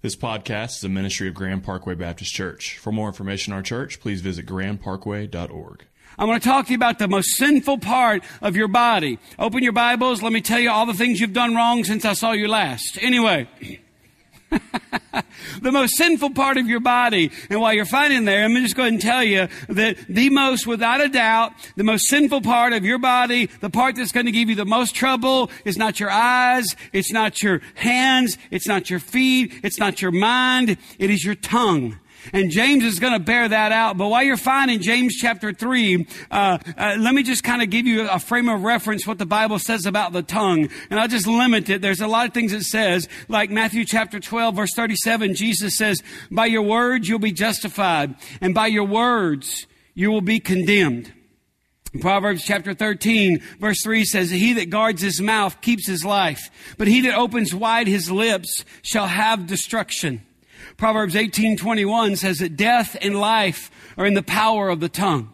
This podcast is a ministry of Grand Parkway Baptist Church. For more information on our church, please visit grandparkway.org. I want to talk to you about the most sinful part of your body. Open your Bibles. Let me tell you all the things you've done wrong since I saw you last. Anyway. the most sinful part of your body. And while you're finding there, I'm just going to tell you that the most, without a doubt, the most sinful part of your body, the part that's going to give you the most trouble is not your eyes, it's not your hands, it's not your feet, it's not your mind, it is your tongue. And James is going to bear that out. But while you're finding James chapter 3, uh, uh, let me just kind of give you a frame of reference what the Bible says about the tongue. And I'll just limit it. There's a lot of things it says, like Matthew chapter 12, verse 37, Jesus says, By your words you'll be justified, and by your words you will be condemned. Proverbs chapter 13 verse 3 says, He that guards his mouth keeps his life, but he that opens wide his lips shall have destruction. Proverbs 18:21 says that death and life are in the power of the tongue.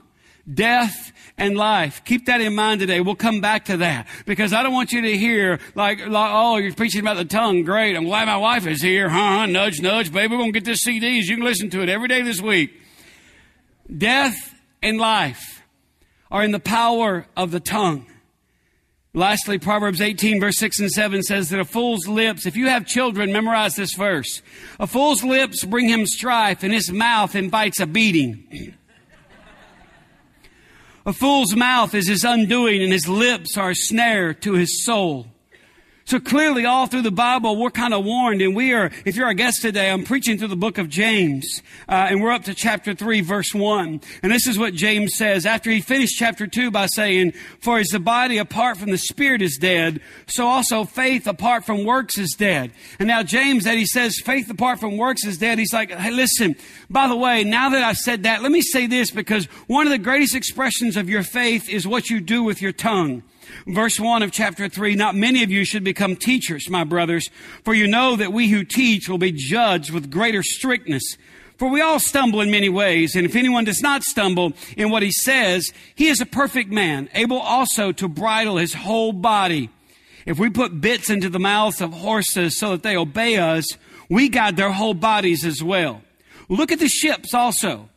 Death and life. Keep that in mind today. We'll come back to that because I don't want you to hear like, like oh, you're preaching about the tongue. Great. I'm glad my wife is here. Huh? Nudge, nudge, baby. We're to get this CDs. You can listen to it every day this week. Death and life are in the power of the tongue. Lastly, Proverbs 18 verse 6 and 7 says that a fool's lips, if you have children, memorize this verse. A fool's lips bring him strife and his mouth invites a beating. a fool's mouth is his undoing and his lips are a snare to his soul. So clearly all through the Bible, we're kind of warned and we are, if you're a guest today, I'm preaching through the book of James, uh, and we're up to chapter 3 verse 1. And this is what James says after he finished chapter 2 by saying, for as the body apart from the spirit is dead, so also faith apart from works is dead. And now James, that he says faith apart from works is dead, he's like, hey listen, by the way, now that I've said that, let me say this because one of the greatest expressions of your faith is what you do with your tongue. Verse 1 of chapter 3, not many of you should become teachers, my brothers, for you know that we who teach will be judged with greater strictness. For we all stumble in many ways, and if anyone does not stumble in what he says, he is a perfect man, able also to bridle his whole body. If we put bits into the mouths of horses so that they obey us, we guide their whole bodies as well. Look at the ships also.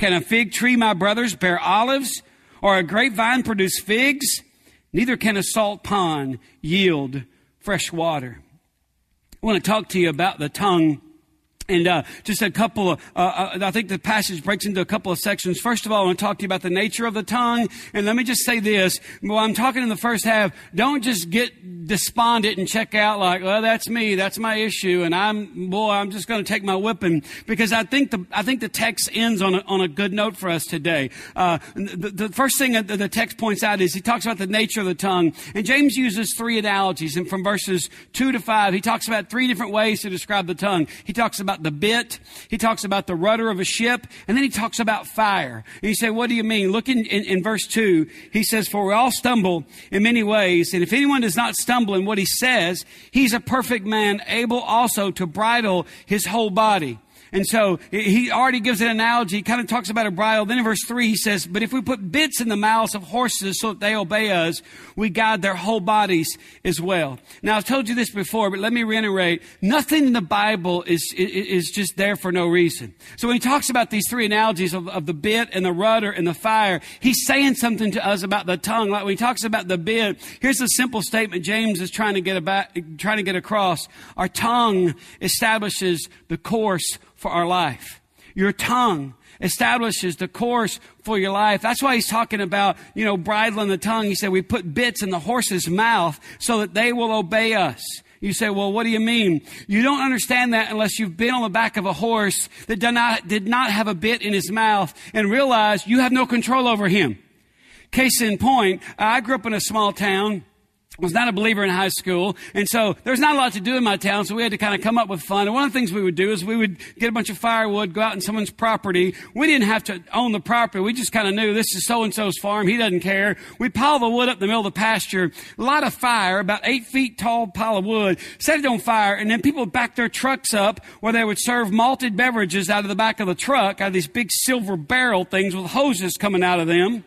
Can a fig tree, my brothers, bear olives, or a grapevine produce figs? Neither can a salt pond yield fresh water. I want to talk to you about the tongue and uh, just a couple of, uh, uh, I think the passage breaks into a couple of sections. First of all, I want to talk to you about the nature of the tongue. And let me just say this. While I'm talking in the first half, don't just get despondent and check out like, well, that's me. That's my issue. And I'm, boy, I'm just going to take my whipping. Because I think the, I think the text ends on a, on a good note for us today. Uh, the, the, first thing that the text points out is he talks about the nature of the tongue. And James uses three analogies. And from verses two to five, he talks about three different ways to describe the tongue. He talks about the bit. He talks about the rudder of a ship. And then he talks about fire. And you say, what do you mean? Look in, in, in verse 2. He says, For we all stumble in many ways. And if anyone does not stumble in what he says, he's a perfect man, able also to bridle his whole body. And so he already gives an analogy. He kind of talks about a bridle. Then in verse 3, he says, But if we put bits in the mouths of horses so that they obey us, we guide their whole bodies as well. Now, I've told you this before, but let me reiterate. Nothing in the Bible is, is just there for no reason. So when he talks about these three analogies of, of the bit and the rudder and the fire, he's saying something to us about the tongue. Like when he talks about the bit, here's a simple statement James is trying to get about, trying to get across. Our tongue establishes the course for our life. Your tongue establishes the course for your life. That's why he's talking about, you know, bridling the tongue. He said we put bits in the horse's mouth so that they will obey us. You say, well, what do you mean? You don't understand that unless you've been on the back of a horse that did not, did not have a bit in his mouth and realize you have no control over him. Case in point, I grew up in a small town was not a believer in high school. And so there's not a lot to do in my town. So we had to kind of come up with fun. And one of the things we would do is we would get a bunch of firewood, go out in someone's property. We didn't have to own the property. We just kind of knew this is so and so's farm. He doesn't care. We pile the wood up in the middle of the pasture, a lot of fire, about eight feet tall pile of wood, set it on fire. And then people would back their trucks up where they would serve malted beverages out of the back of the truck, out of these big silver barrel things with hoses coming out of them.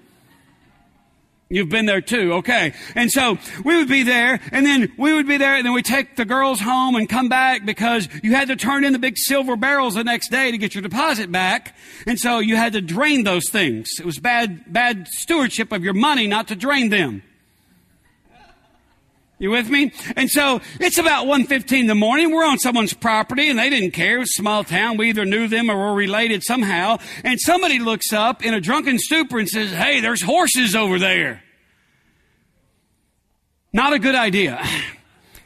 You've been there too, okay. And so we would be there, and then we would be there, and then we take the girls home and come back because you had to turn in the big silver barrels the next day to get your deposit back. And so you had to drain those things. It was bad, bad stewardship of your money not to drain them. You with me? And so it's about 1.15 in the morning. We're on someone's property and they didn't care. It was a small town. We either knew them or were related somehow. And somebody looks up in a drunken stupor and says, Hey, there's horses over there. Not a good idea.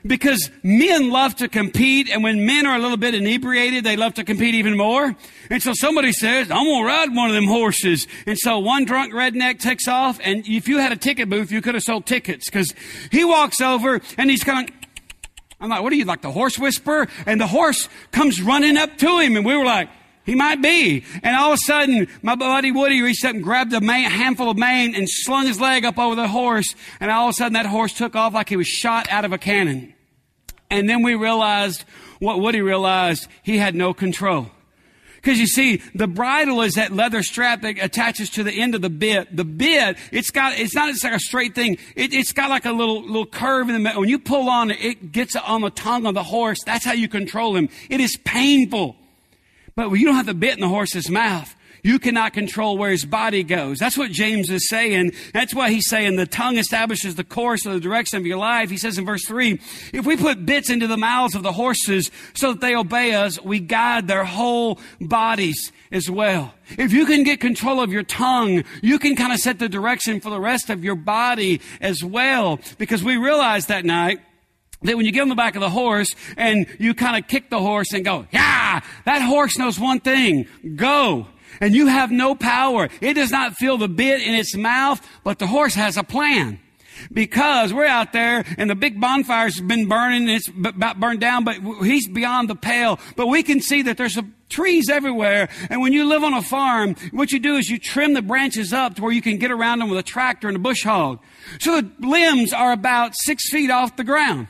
Because men love to compete, and when men are a little bit inebriated, they love to compete even more. And so somebody says, I'm gonna ride one of them horses. And so one drunk redneck takes off, and if you had a ticket booth, you could have sold tickets, because he walks over, and he's kind of, I'm like, what are you, like the horse whisperer? And the horse comes running up to him, and we were like, he might be. And all of a sudden, my buddy Woody reached up and grabbed a man, handful of mane and slung his leg up over the horse. And all of a sudden, that horse took off like he was shot out of a cannon. And then we realized what Woody realized. He had no control. Because you see, the bridle is that leather strap that attaches to the end of the bit. The bit, it's got, it's not just like a straight thing. It, has got like a little, little curve in the middle. When you pull on it, it gets on the tongue of the horse. That's how you control him. It is painful. But you don't have the bit in the horse's mouth. You cannot control where his body goes. That's what James is saying. That's why he's saying the tongue establishes the course or the direction of your life. He says in verse 3 if we put bits into the mouths of the horses so that they obey us, we guide their whole bodies as well. If you can get control of your tongue, you can kind of set the direction for the rest of your body as well. Because we realized that night that when you get on the back of the horse and you kind of kick the horse and go, yeah, that horse knows one thing, go. And you have no power. It does not feel the bit in its mouth, but the horse has a plan. Because we're out there and the big bonfire's been burning, it's about burned down, but he's beyond the pale. But we can see that there's some trees everywhere. And when you live on a farm, what you do is you trim the branches up to where you can get around them with a tractor and a bush hog. So the limbs are about six feet off the ground.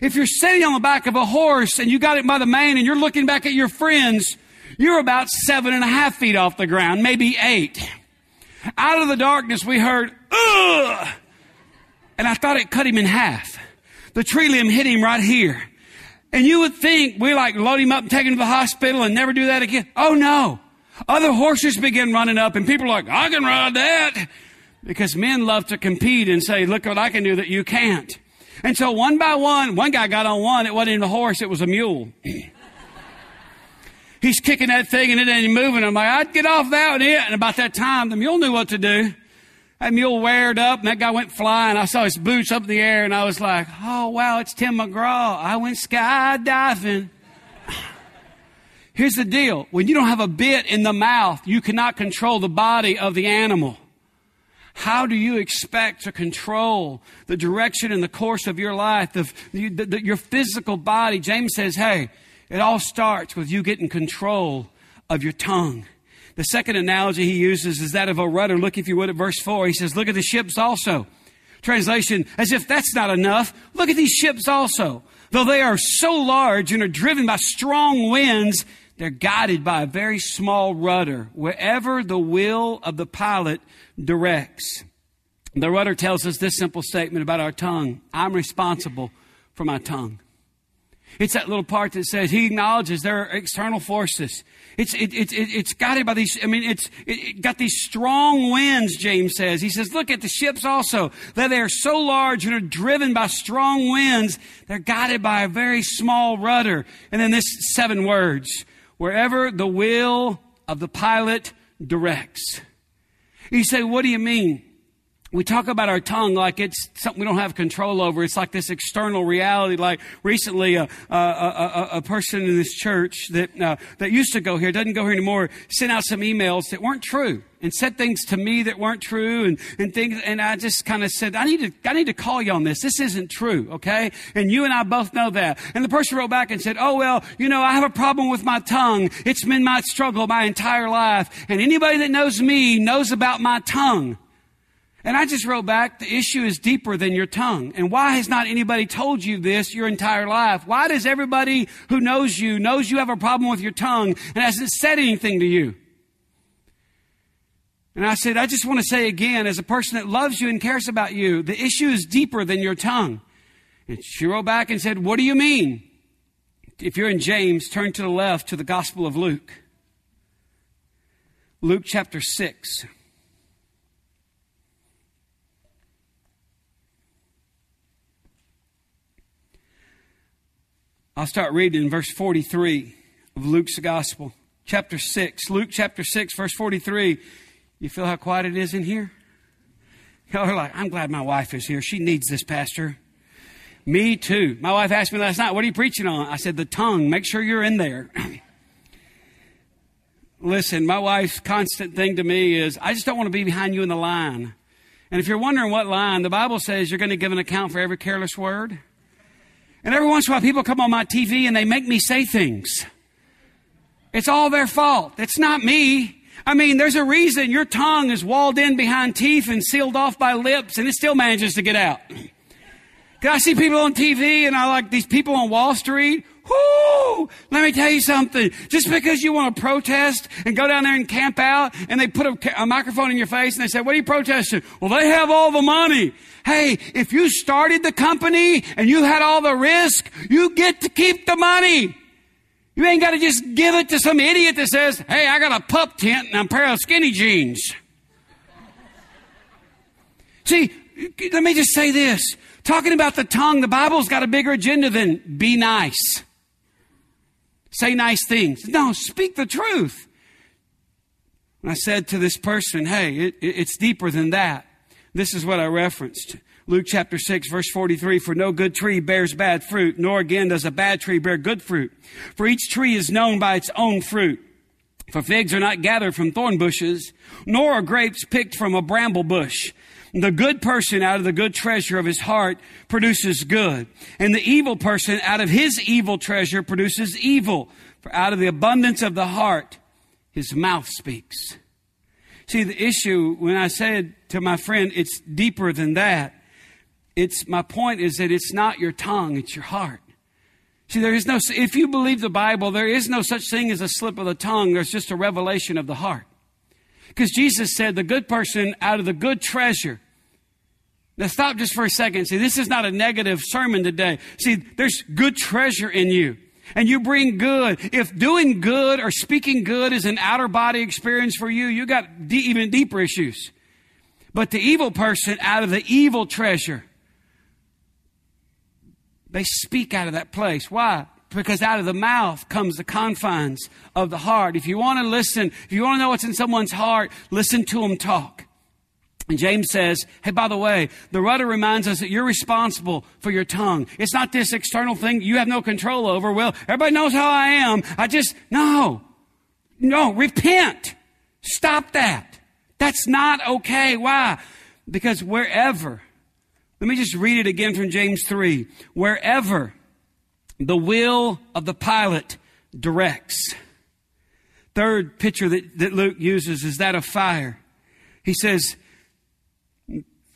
If you're sitting on the back of a horse and you got it by the mane and you're looking back at your friends, you're about seven and a half feet off the ground, maybe eight. Out of the darkness, we heard, ugh! And I thought it cut him in half. The tree limb hit him right here. And you would think we like load him up and take him to the hospital and never do that again. Oh no. Other horses begin running up and people are like, I can ride that. Because men love to compete and say, look what I can do that you can't. And so one by one, one guy got on one. It wasn't even a horse. It was a mule. He's kicking that thing and it ain't moving. I'm like, I'd get off that one. And about that time, the mule knew what to do. That mule wared up and that guy went flying. I saw his boots up in the air and I was like, oh wow, it's Tim McGraw. I went skydiving. Here's the deal. When you don't have a bit in the mouth, you cannot control the body of the animal. How do you expect to control the direction and the course of your life, the, the, the, your physical body? James says, hey, it all starts with you getting control of your tongue. The second analogy he uses is that of a rudder. Look, if you would, at verse 4. He says, Look at the ships also. Translation, as if that's not enough, look at these ships also. Though they are so large and are driven by strong winds, they're guided by a very small rudder wherever the will of the pilot directs. The rudder tells us this simple statement about our tongue I'm responsible for my tongue. It's that little part that says he acknowledges there are external forces. It's, it, it, it, it's guided by these, I mean, it's it, got these strong winds, James says. He says, look at the ships also, that they are so large and are driven by strong winds. They're guided by a very small rudder. And then this seven words, wherever the will of the pilot directs. You say, what do you mean? We talk about our tongue like it's something we don't have control over. It's like this external reality. Like recently, a, a, a, a person in this church that uh, that used to go here doesn't go here anymore. Sent out some emails that weren't true and said things to me that weren't true and, and things. And I just kind of said, I need to I need to call you on this. This isn't true, okay? And you and I both know that. And the person wrote back and said, Oh well, you know, I have a problem with my tongue. It's been my struggle my entire life. And anybody that knows me knows about my tongue. And I just wrote back, the issue is deeper than your tongue. And why has not anybody told you this your entire life? Why does everybody who knows you, knows you have a problem with your tongue and hasn't said anything to you? And I said, I just want to say again, as a person that loves you and cares about you, the issue is deeper than your tongue. And she wrote back and said, What do you mean? If you're in James, turn to the left to the Gospel of Luke. Luke chapter 6. I'll start reading in verse 43 of Luke's Gospel, chapter 6. Luke chapter 6, verse 43. You feel how quiet it is in here? Y'all are like, I'm glad my wife is here. She needs this, Pastor. Me too. My wife asked me last night, What are you preaching on? I said, The tongue. Make sure you're in there. Listen, my wife's constant thing to me is, I just don't want to be behind you in the line. And if you're wondering what line, the Bible says you're going to give an account for every careless word. And every once in a while, people come on my TV and they make me say things. It's all their fault. It's not me. I mean, there's a reason your tongue is walled in behind teeth and sealed off by lips, and it still manages to get out. Cause I see people on TV, and I like these people on Wall Street. Whoo! Let me tell you something. Just because you want to protest and go down there and camp out, and they put a, a microphone in your face, and they say, "What are you protesting?" Well, they have all the money. Hey, if you started the company and you had all the risk, you get to keep the money. You ain't got to just give it to some idiot that says, hey, I got a pup tent and a pair of skinny jeans. See, let me just say this. Talking about the tongue, the Bible's got a bigger agenda than be nice. Say nice things. No, speak the truth. And I said to this person, hey, it, it's deeper than that. This is what I referenced. Luke chapter 6 verse 43, for no good tree bears bad fruit, nor again does a bad tree bear good fruit. For each tree is known by its own fruit. For figs are not gathered from thorn bushes, nor are grapes picked from a bramble bush. The good person out of the good treasure of his heart produces good, and the evil person out of his evil treasure produces evil. For out of the abundance of the heart, his mouth speaks. See, the issue, when I said to my friend, it's deeper than that, it's, my point is that it's not your tongue, it's your heart. See, there is no, if you believe the Bible, there is no such thing as a slip of the tongue. There's just a revelation of the heart. Because Jesus said, the good person out of the good treasure. Now stop just for a second. See, this is not a negative sermon today. See, there's good treasure in you and you bring good. If doing good or speaking good is an outer body experience for you, you got even deeper issues. But the evil person out of the evil treasure, they speak out of that place. Why? Because out of the mouth comes the confines of the heart. If you want to listen, if you want to know what's in someone's heart, listen to them talk. And James says, hey, by the way, the rudder reminds us that you're responsible for your tongue. It's not this external thing you have no control over. Well, everybody knows how I am. I just, no. No, repent. Stop that. That's not okay. Why? Because wherever, let me just read it again from James 3. Wherever the will of the pilot directs. Third picture that, that Luke uses is that of fire. He says,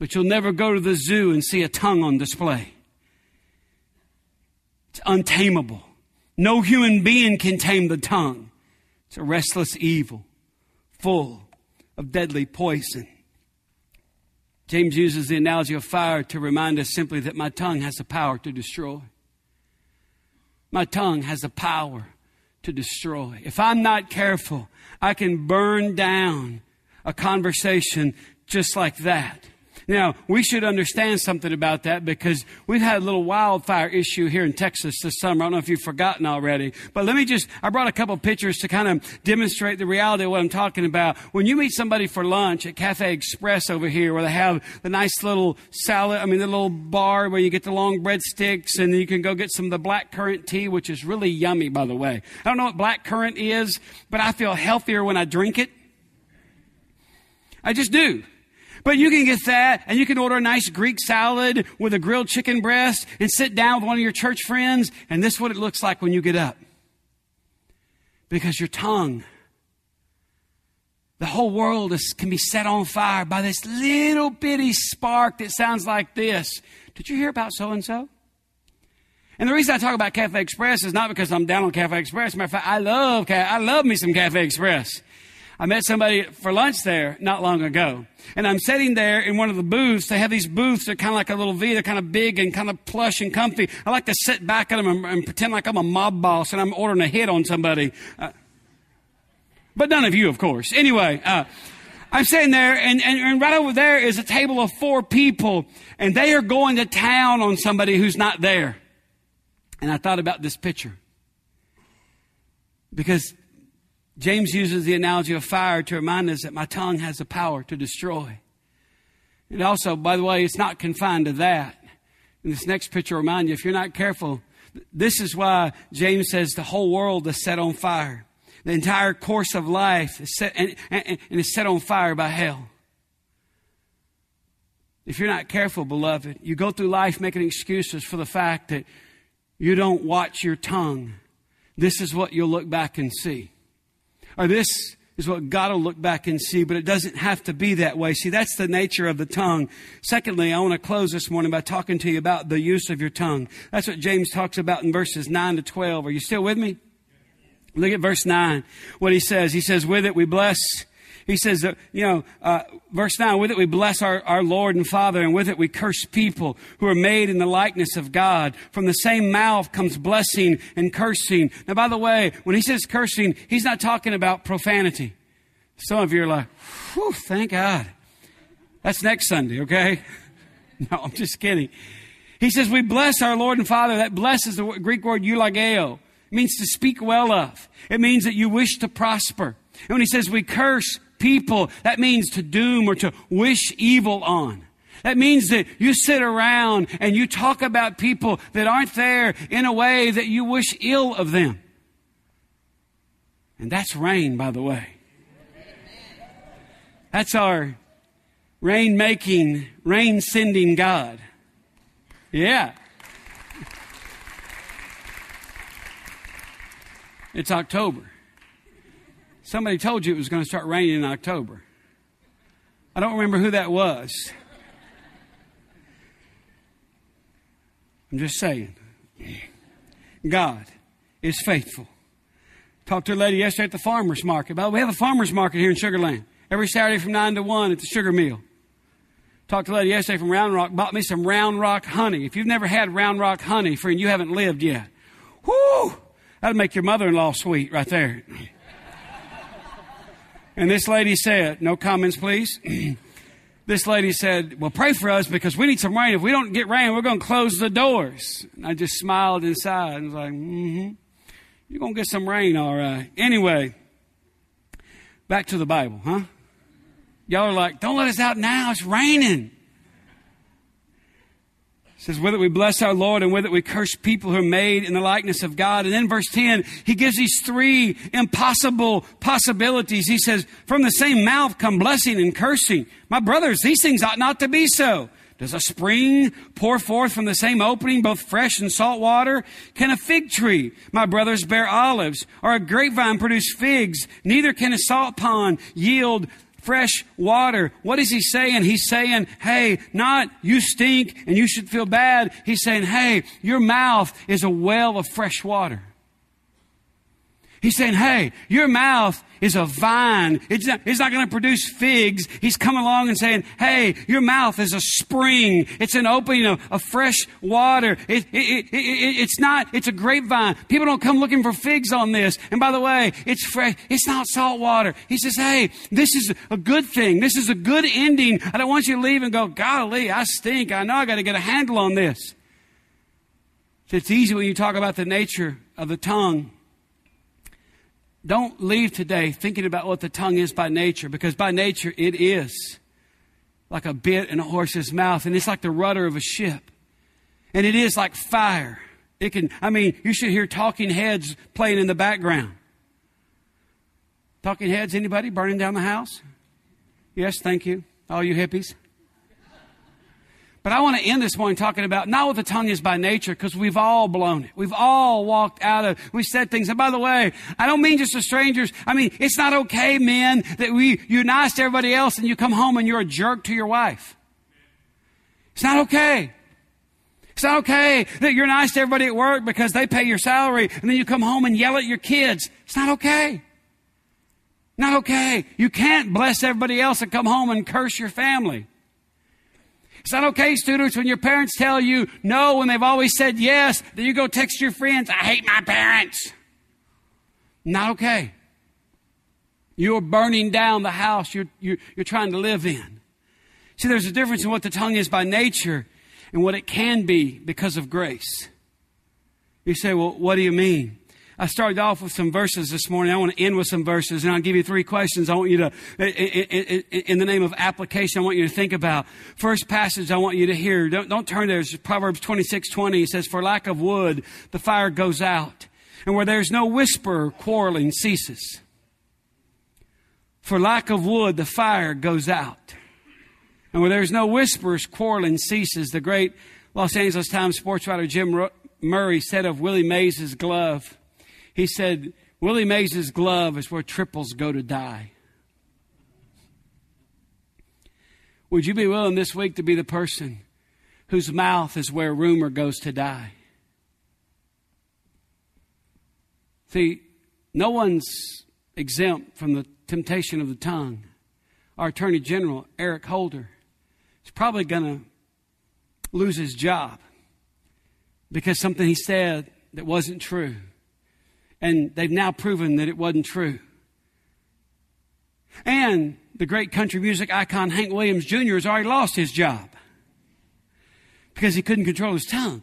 but you'll never go to the zoo and see a tongue on display. It's untamable. No human being can tame the tongue. It's a restless evil, full of deadly poison. James uses the analogy of fire to remind us simply that my tongue has the power to destroy. My tongue has the power to destroy. If I'm not careful, I can burn down a conversation just like that. Now, we should understand something about that because we've had a little wildfire issue here in Texas this summer. I don't know if you've forgotten already, but let me just, I brought a couple pictures to kind of demonstrate the reality of what I'm talking about. When you meet somebody for lunch at Cafe Express over here where they have the nice little salad, I mean, the little bar where you get the long breadsticks and you can go get some of the black currant tea, which is really yummy, by the way. I don't know what black currant is, but I feel healthier when I drink it. I just do. But you can get that and you can order a nice Greek salad with a grilled chicken breast and sit down with one of your church friends and this is what it looks like when you get up. Because your tongue, the whole world is, can be set on fire by this little bitty spark that sounds like this. Did you hear about so and so? And the reason I talk about Cafe Express is not because I'm down on Cafe Express. Matter of fact, I love, I love me some Cafe Express. I met somebody for lunch there not long ago. And I'm sitting there in one of the booths. They have these booths that are kind of like a little V. They're kind of big and kind of plush and comfy. I like to sit back at them and, and pretend like I'm a mob boss and I'm ordering a hit on somebody. Uh, but none of you, of course. Anyway, uh, I'm sitting there, and, and, and, right over there is a table of four people, and they are going to town on somebody who's not there. And I thought about this picture. Because James uses the analogy of fire to remind us that my tongue has the power to destroy. And also, by the way, it's not confined to that. And this next picture will remind you if you're not careful, this is why James says the whole world is set on fire. The entire course of life is set and, and, and is set on fire by hell. If you're not careful, beloved, you go through life making excuses for the fact that you don't watch your tongue. This is what you'll look back and see or this is what God will look back and see, but it doesn't have to be that way. See, that's the nature of the tongue. Secondly, I want to close this morning by talking to you about the use of your tongue. That's what James talks about in verses 9 to 12. Are you still with me? Look at verse 9. What he says. He says, with it we bless he says that, you know, uh, verse 9, with it we bless our, our Lord and Father, and with it we curse people who are made in the likeness of God. From the same mouth comes blessing and cursing. Now, by the way, when he says cursing, he's not talking about profanity. Some of you are like, whew, thank God. That's next Sunday, okay? No, I'm just kidding. He says, we bless our Lord and Father. That blesses the Greek word eulogeo. It means to speak well of. It means that you wish to prosper. And when he says we curse people, that means to doom or to wish evil on. That means that you sit around and you talk about people that aren't there in a way that you wish ill of them. And that's rain, by the way. That's our rain making, rain sending God. Yeah. It's October. Somebody told you it was going to start raining in October. I don't remember who that was. I'm just saying. God is faithful. Talked to a lady yesterday at the farmer's market. But we have a farmer's market here in Sugar Land every Saturday from 9 to 1 at the sugar mill. Talked to a lady yesterday from Round Rock, bought me some Round Rock honey. If you've never had Round Rock honey, friend, you haven't lived yet. Whoo! That'd make your mother in law sweet right there. And this lady said, no comments, please. this lady said, well, pray for us because we need some rain. If we don't get rain, we're going to close the doors. And I just smiled inside and was like, mm-hmm. You're going to get some rain, all right. Anyway, back to the Bible, huh? Y'all are like, don't let us out now. It's raining says, whether we bless our Lord and whether we curse people who are made in the likeness of God. And then verse 10, he gives these three impossible possibilities. He says, from the same mouth come blessing and cursing. My brothers, these things ought not to be so. Does a spring pour forth from the same opening both fresh and salt water? Can a fig tree, my brothers, bear olives? Or a grapevine produce figs? Neither can a salt pond yield fresh water. What is he saying? He's saying, hey, not you stink and you should feel bad. He's saying, hey, your mouth is a well of fresh water. He's saying, hey, your mouth is a vine. It's not, it's not going to produce figs. He's coming along and saying, hey, your mouth is a spring. It's an opening of, of fresh water. It, it, it, it's not, it's a grapevine. People don't come looking for figs on this. And by the way, it's fresh. It's not salt water. He says, hey, this is a good thing. This is a good ending. I don't want you to leave and go, golly, I stink. I know I got to get a handle on this. It's easy when you talk about the nature of the tongue don't leave today thinking about what the tongue is by nature, because by nature it is like a bit in a horse's mouth, and it's like the rudder of a ship. And it is like fire. It can, I mean, you should hear talking heads playing in the background. Talking heads, anybody burning down the house? Yes, thank you. All you hippies. But I want to end this morning talking about not what the tongue is by nature, because we've all blown it. We've all walked out of, we said things. And by the way, I don't mean just to strangers. I mean, it's not okay, men, that we, you're nice to everybody else and you come home and you're a jerk to your wife. It's not okay. It's not okay that you're nice to everybody at work because they pay your salary and then you come home and yell at your kids. It's not okay. Not okay. You can't bless everybody else and come home and curse your family. Is that okay, students, when your parents tell you no when they've always said yes, that you go text your friends, I hate my parents? Not okay. You're burning down the house you're, you're, you're trying to live in. See, there's a difference in what the tongue is by nature and what it can be because of grace. You say, well, what do you mean? I started off with some verses this morning. I want to end with some verses, and I'll give you three questions. I want you to, in the name of application, I want you to think about. First passage I want you to hear. Don't, don't turn there. It's Proverbs 26, 20. It says, For lack of wood, the fire goes out, and where there's no whisper, quarreling ceases. For lack of wood, the fire goes out. And where there's no whispers, quarreling ceases. The great Los Angeles Times sports writer Jim Murray said of Willie Mays' glove, he said, Willie Mays' glove is where triples go to die. Would you be willing this week to be the person whose mouth is where rumor goes to die? See, no one's exempt from the temptation of the tongue. Our Attorney General, Eric Holder, is probably going to lose his job because something he said that wasn't true and they've now proven that it wasn't true. And the great country music icon Hank Williams Jr. has already lost his job because he couldn't control his tongue.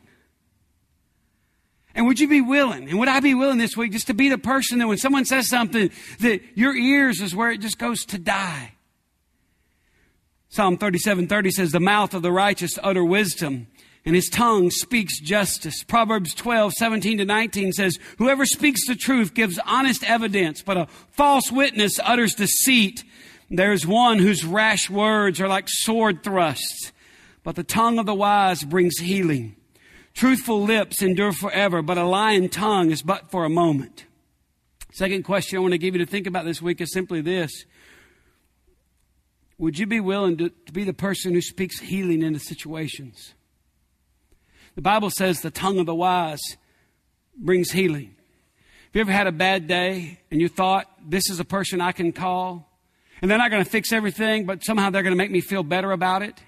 And would you be willing, and would I be willing this week just to be the person that when someone says something, that your ears is where it just goes to die? Psalm 37 30 says, The mouth of the righteous utter wisdom, and his tongue speaks justice. Proverbs 12, 17 to 19 says, Whoever speaks the truth gives honest evidence, but a false witness utters deceit. There's one whose rash words are like sword thrusts, but the tongue of the wise brings healing. Truthful lips endure forever, but a lying tongue is but for a moment. Second question I want to give you to think about this week is simply this. Would you be willing to, to be the person who speaks healing into situations? The Bible says the tongue of the wise brings healing. Have you ever had a bad day and you thought, this is a person I can call? And they're not going to fix everything, but somehow they're going to make me feel better about it?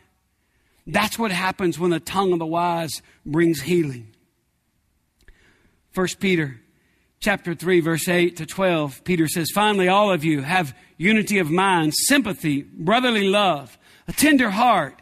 That's what happens when the tongue of the wise brings healing. 1 Peter chapter 3 verse 8 to 12 Peter says finally all of you have unity of mind sympathy brotherly love a tender heart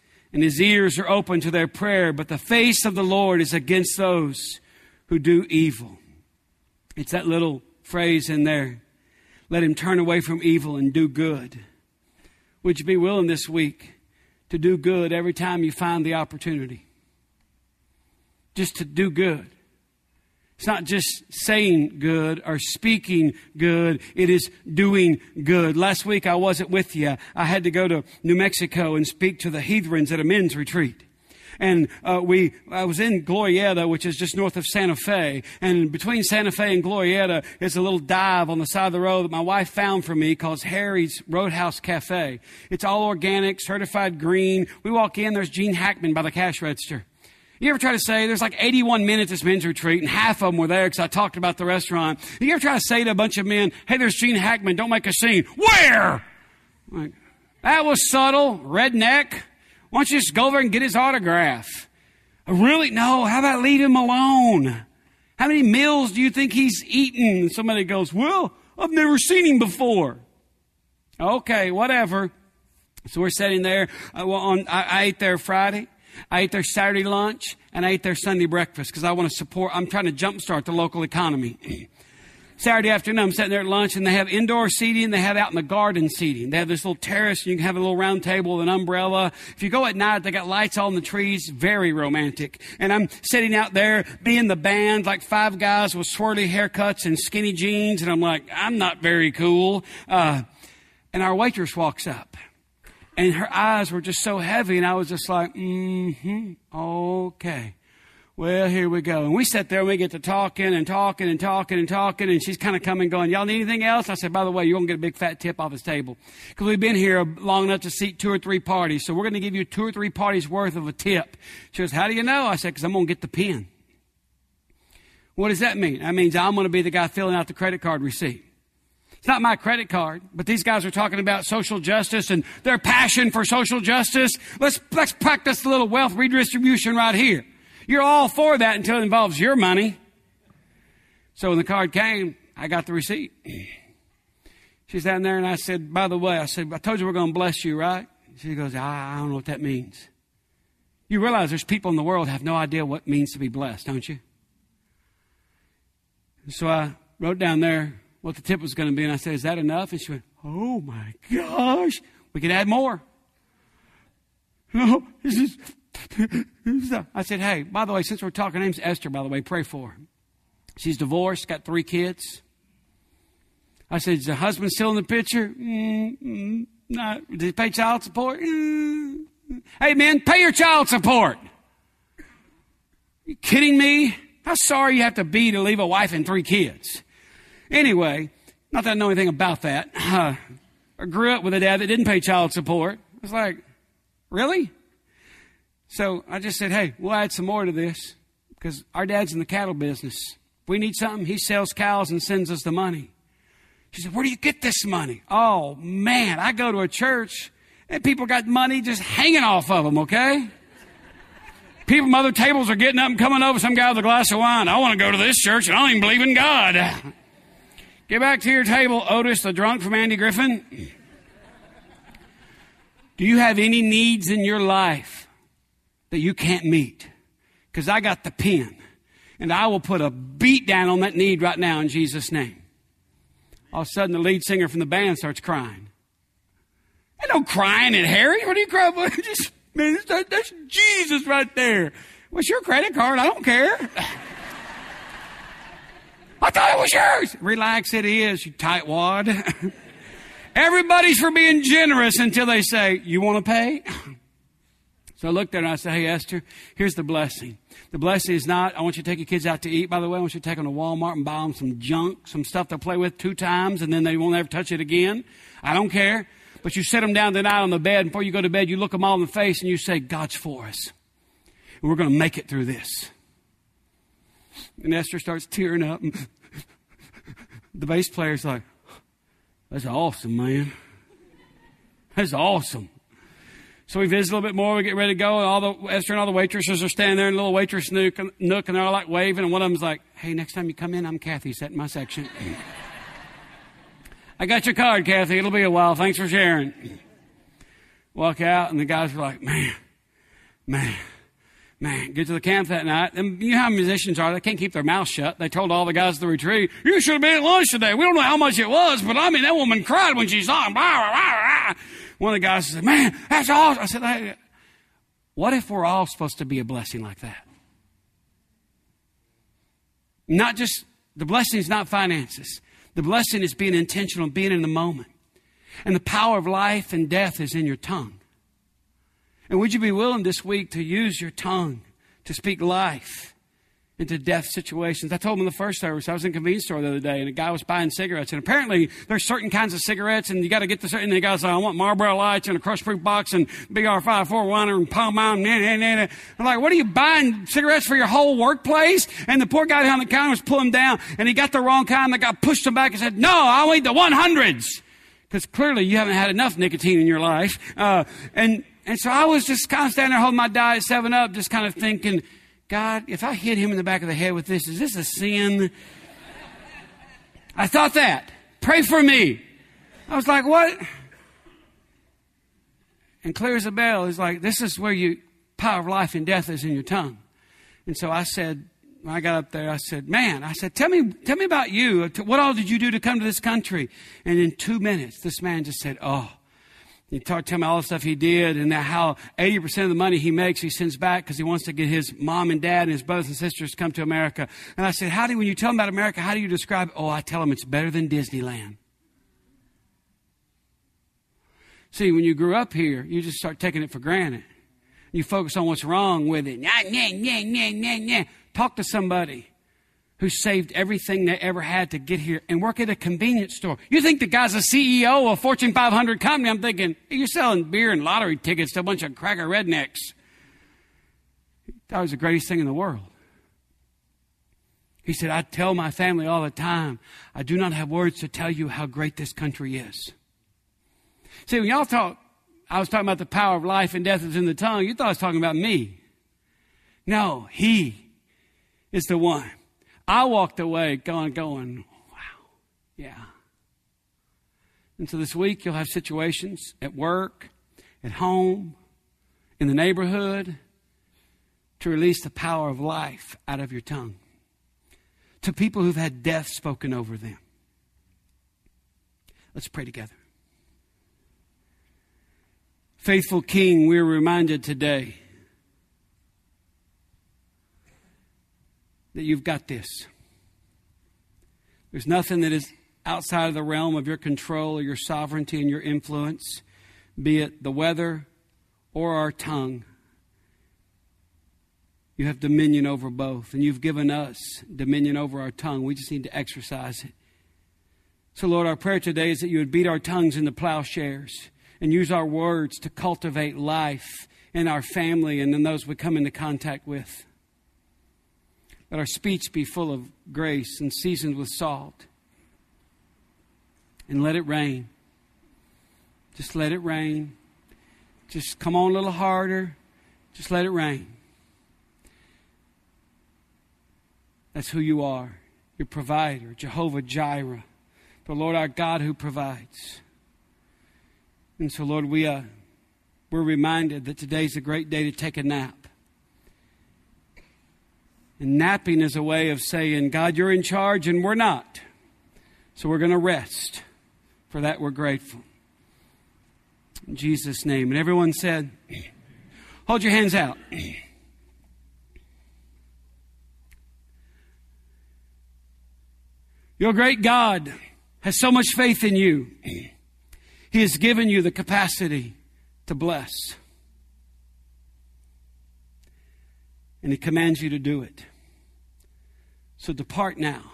and his ears are open to their prayer, but the face of the Lord is against those who do evil. It's that little phrase in there. Let him turn away from evil and do good. Would you be willing this week to do good every time you find the opportunity? Just to do good. It's not just saying good or speaking good. It is doing good. Last week I wasn't with you. I had to go to New Mexico and speak to the heathens at a men's retreat. And uh, we, I was in Glorieta, which is just north of Santa Fe. And between Santa Fe and Glorieta is a little dive on the side of the road that my wife found for me called Harry's Roadhouse Cafe. It's all organic, certified green. We walk in, there's Gene Hackman by the cash register. You ever try to say, there's like 81 men at this men's retreat, and half of them were there because I talked about the restaurant. You ever try to say to a bunch of men, hey, there's Gene Hackman, don't make a scene. Where? Like, that was subtle, redneck. Why don't you just go over and get his autograph? Really? No, how about leave him alone? How many meals do you think he's eaten? Somebody goes, well, I've never seen him before. Okay, whatever. So we're sitting there. Uh, well, on, I, I ate there Friday. I ate their Saturday lunch and I ate their Sunday breakfast because I want to support, I'm trying to jumpstart the local economy. Saturday afternoon, I'm sitting there at lunch and they have indoor seating, they have out in the garden seating. They have this little terrace, and you can have a little round table with an umbrella. If you go at night, they got lights on the trees, very romantic. And I'm sitting out there being the band, like five guys with swirly haircuts and skinny jeans, and I'm like, I'm not very cool. Uh, and our waitress walks up and her eyes were just so heavy, and I was just like, mm-hmm, okay. Well, here we go. And we sat there and we get to talking and talking and talking and talking, and she's kind of coming going, y'all need anything else? I said, by the way, you're going to get a big fat tip off this table. Because we've been here long enough to seat two or three parties, so we're going to give you two or three parties worth of a tip. She goes, how do you know? I said, because I'm going to get the pen. What does that mean? That means I'm going to be the guy filling out the credit card receipt. It's not my credit card, but these guys are talking about social justice and their passion for social justice. Let's, let's practice a little wealth redistribution right here. You're all for that until it involves your money. So when the card came, I got the receipt. She's down there and I said, by the way, I said, I told you we're going to bless you, right? She goes, I, I don't know what that means. You realize there's people in the world have no idea what it means to be blessed, don't you? So I wrote down there, what the tip was going to be. And I said, Is that enough? And she went, Oh my gosh, we could add more. No, this is. I said, Hey, by the way, since we're talking, name's Esther, by the way, pray for her. She's divorced, got three kids. I said, Is the husband still in the picture? Mm, mm, Did he pay child support? Mm. Hey, man, pay your child support. You kidding me? How sorry you have to be to leave a wife and three kids? Anyway, not that I know anything about that. Uh, I grew up with a dad that didn't pay child support. I was like, really? So I just said, hey, we'll add some more to this because our dad's in the cattle business. If we need something, he sells cows and sends us the money. She said, where do you get this money? Oh, man, I go to a church and people got money just hanging off of them, okay? People from other tables are getting up and coming over, some guy with a glass of wine. I want to go to this church and I don't even believe in God. Get back to your table, Otis, the drunk from Andy Griffith. Do you have any needs in your life that you can't meet? Because I got the pen, and I will put a beat down on that need right now in Jesus' name. All of a sudden, the lead singer from the band starts crying. I don't crying at Harry. What are you crying for? Just, man, that's Jesus right there. What's your credit card? I don't care. I thought it was yours. Relax, it is, you tightwad. Everybody's for being generous until they say, You want to pay? So I looked at her and I said, Hey, Esther, here's the blessing. The blessing is not, I want you to take your kids out to eat, by the way. I want you to take them to Walmart and buy them some junk, some stuff they'll play with two times, and then they won't ever touch it again. I don't care. But you sit them down tonight on the bed, and before you go to bed, you look them all in the face and you say, God's for us. And we're going to make it through this. And Esther starts tearing up. And the bass player's like, That's awesome, man. That's awesome. So we visit a little bit more. We get ready to go. And all the Esther and all the waitresses are standing there in a little waitress nook, nook and they're all like waving. And one of them's like, Hey, next time you come in, I'm Kathy, set in my section. I got your card, Kathy. It'll be a while. Thanks for sharing. Walk out, and the guys are like, Man, man, Man, get to the camp that night. And you know how musicians are. They can't keep their mouth shut. They told all the guys at the retreat, you should have been at lunch today. We don't know how much it was, but I mean, that woman cried when she saw him. One of the guys said, man, that's awesome. I said, hey, what if we're all supposed to be a blessing like that? Not just, the blessing is not finances. The blessing is being intentional, being in the moment. And the power of life and death is in your tongue. And would you be willing this week to use your tongue to speak life into death situations? I told him in the first service, I was in a convenience store the other day and a guy was buying cigarettes. And apparently there's certain kinds of cigarettes and you got to get the certain, and the guy's like, I want Marlboro Lights and a crush proof box and BR54 Winer and Palm Mountain. Nah, nah, nah. I'm like, what are you buying cigarettes for your whole workplace? And the poor guy on the counter was pulling down and he got the wrong kind. The guy pushed him back and said, no, I need the 100s because clearly you haven't had enough nicotine in your life. Uh, and and so I was just kind of standing there holding my diet seven up, just kind of thinking, God, if I hit him in the back of the head with this, is this a sin? I thought that. Pray for me. I was like, what? And clear as a bell, he's like, this is where you power of life and death is in your tongue. And so I said, when I got up there, I said, man, I said, tell me, tell me about you. What all did you do to come to this country? And in two minutes, this man just said, oh, he talked to me all the stuff he did and how 80% of the money he makes he sends back because he wants to get his mom and dad and his brothers and sisters to come to America. And I said, how do, when you tell them about America, how do you describe it? Oh, I tell them it's better than Disneyland. See, when you grew up here, you just start taking it for granted. You focus on what's wrong with it. Nah, nah, nah, nah, nah, nah. Talk to somebody who saved everything they ever had to get here and work at a convenience store. You think the guy's a CEO of a Fortune 500 company? I'm thinking, you're selling beer and lottery tickets to a bunch of cracker rednecks. That was the greatest thing in the world. He said, I tell my family all the time, I do not have words to tell you how great this country is. See, when y'all talk, I was talking about the power of life and death is in the tongue, you thought I was talking about me. No, he is the one. I walked away going, going, wow, yeah. And so this week you'll have situations at work, at home, in the neighborhood to release the power of life out of your tongue to people who've had death spoken over them. Let's pray together. Faithful King, we're reminded today that you've got this. There's nothing that is outside of the realm of your control or your sovereignty and your influence, be it the weather or our tongue. You have dominion over both, and you've given us dominion over our tongue. We just need to exercise it. So, Lord, our prayer today is that you would beat our tongues into plowshares and use our words to cultivate life in our family and in those we come into contact with. Let our speech be full of grace and seasoned with salt. And let it rain. Just let it rain. Just come on a little harder. Just let it rain. That's who you are. Your provider, Jehovah Jireh, the Lord our God who provides. And so, Lord, we, uh, we're reminded that today's a great day to take a nap. And napping is a way of saying, God, you're in charge and we're not. So we're going to rest. For that, we're grateful. In Jesus' name. And everyone said, Hold your hands out. Your great God has so much faith in you. He has given you the capacity to bless. And He commands you to do it. So depart now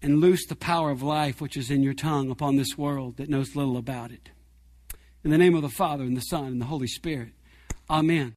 and loose the power of life which is in your tongue upon this world that knows little about it. In the name of the Father, and the Son, and the Holy Spirit. Amen.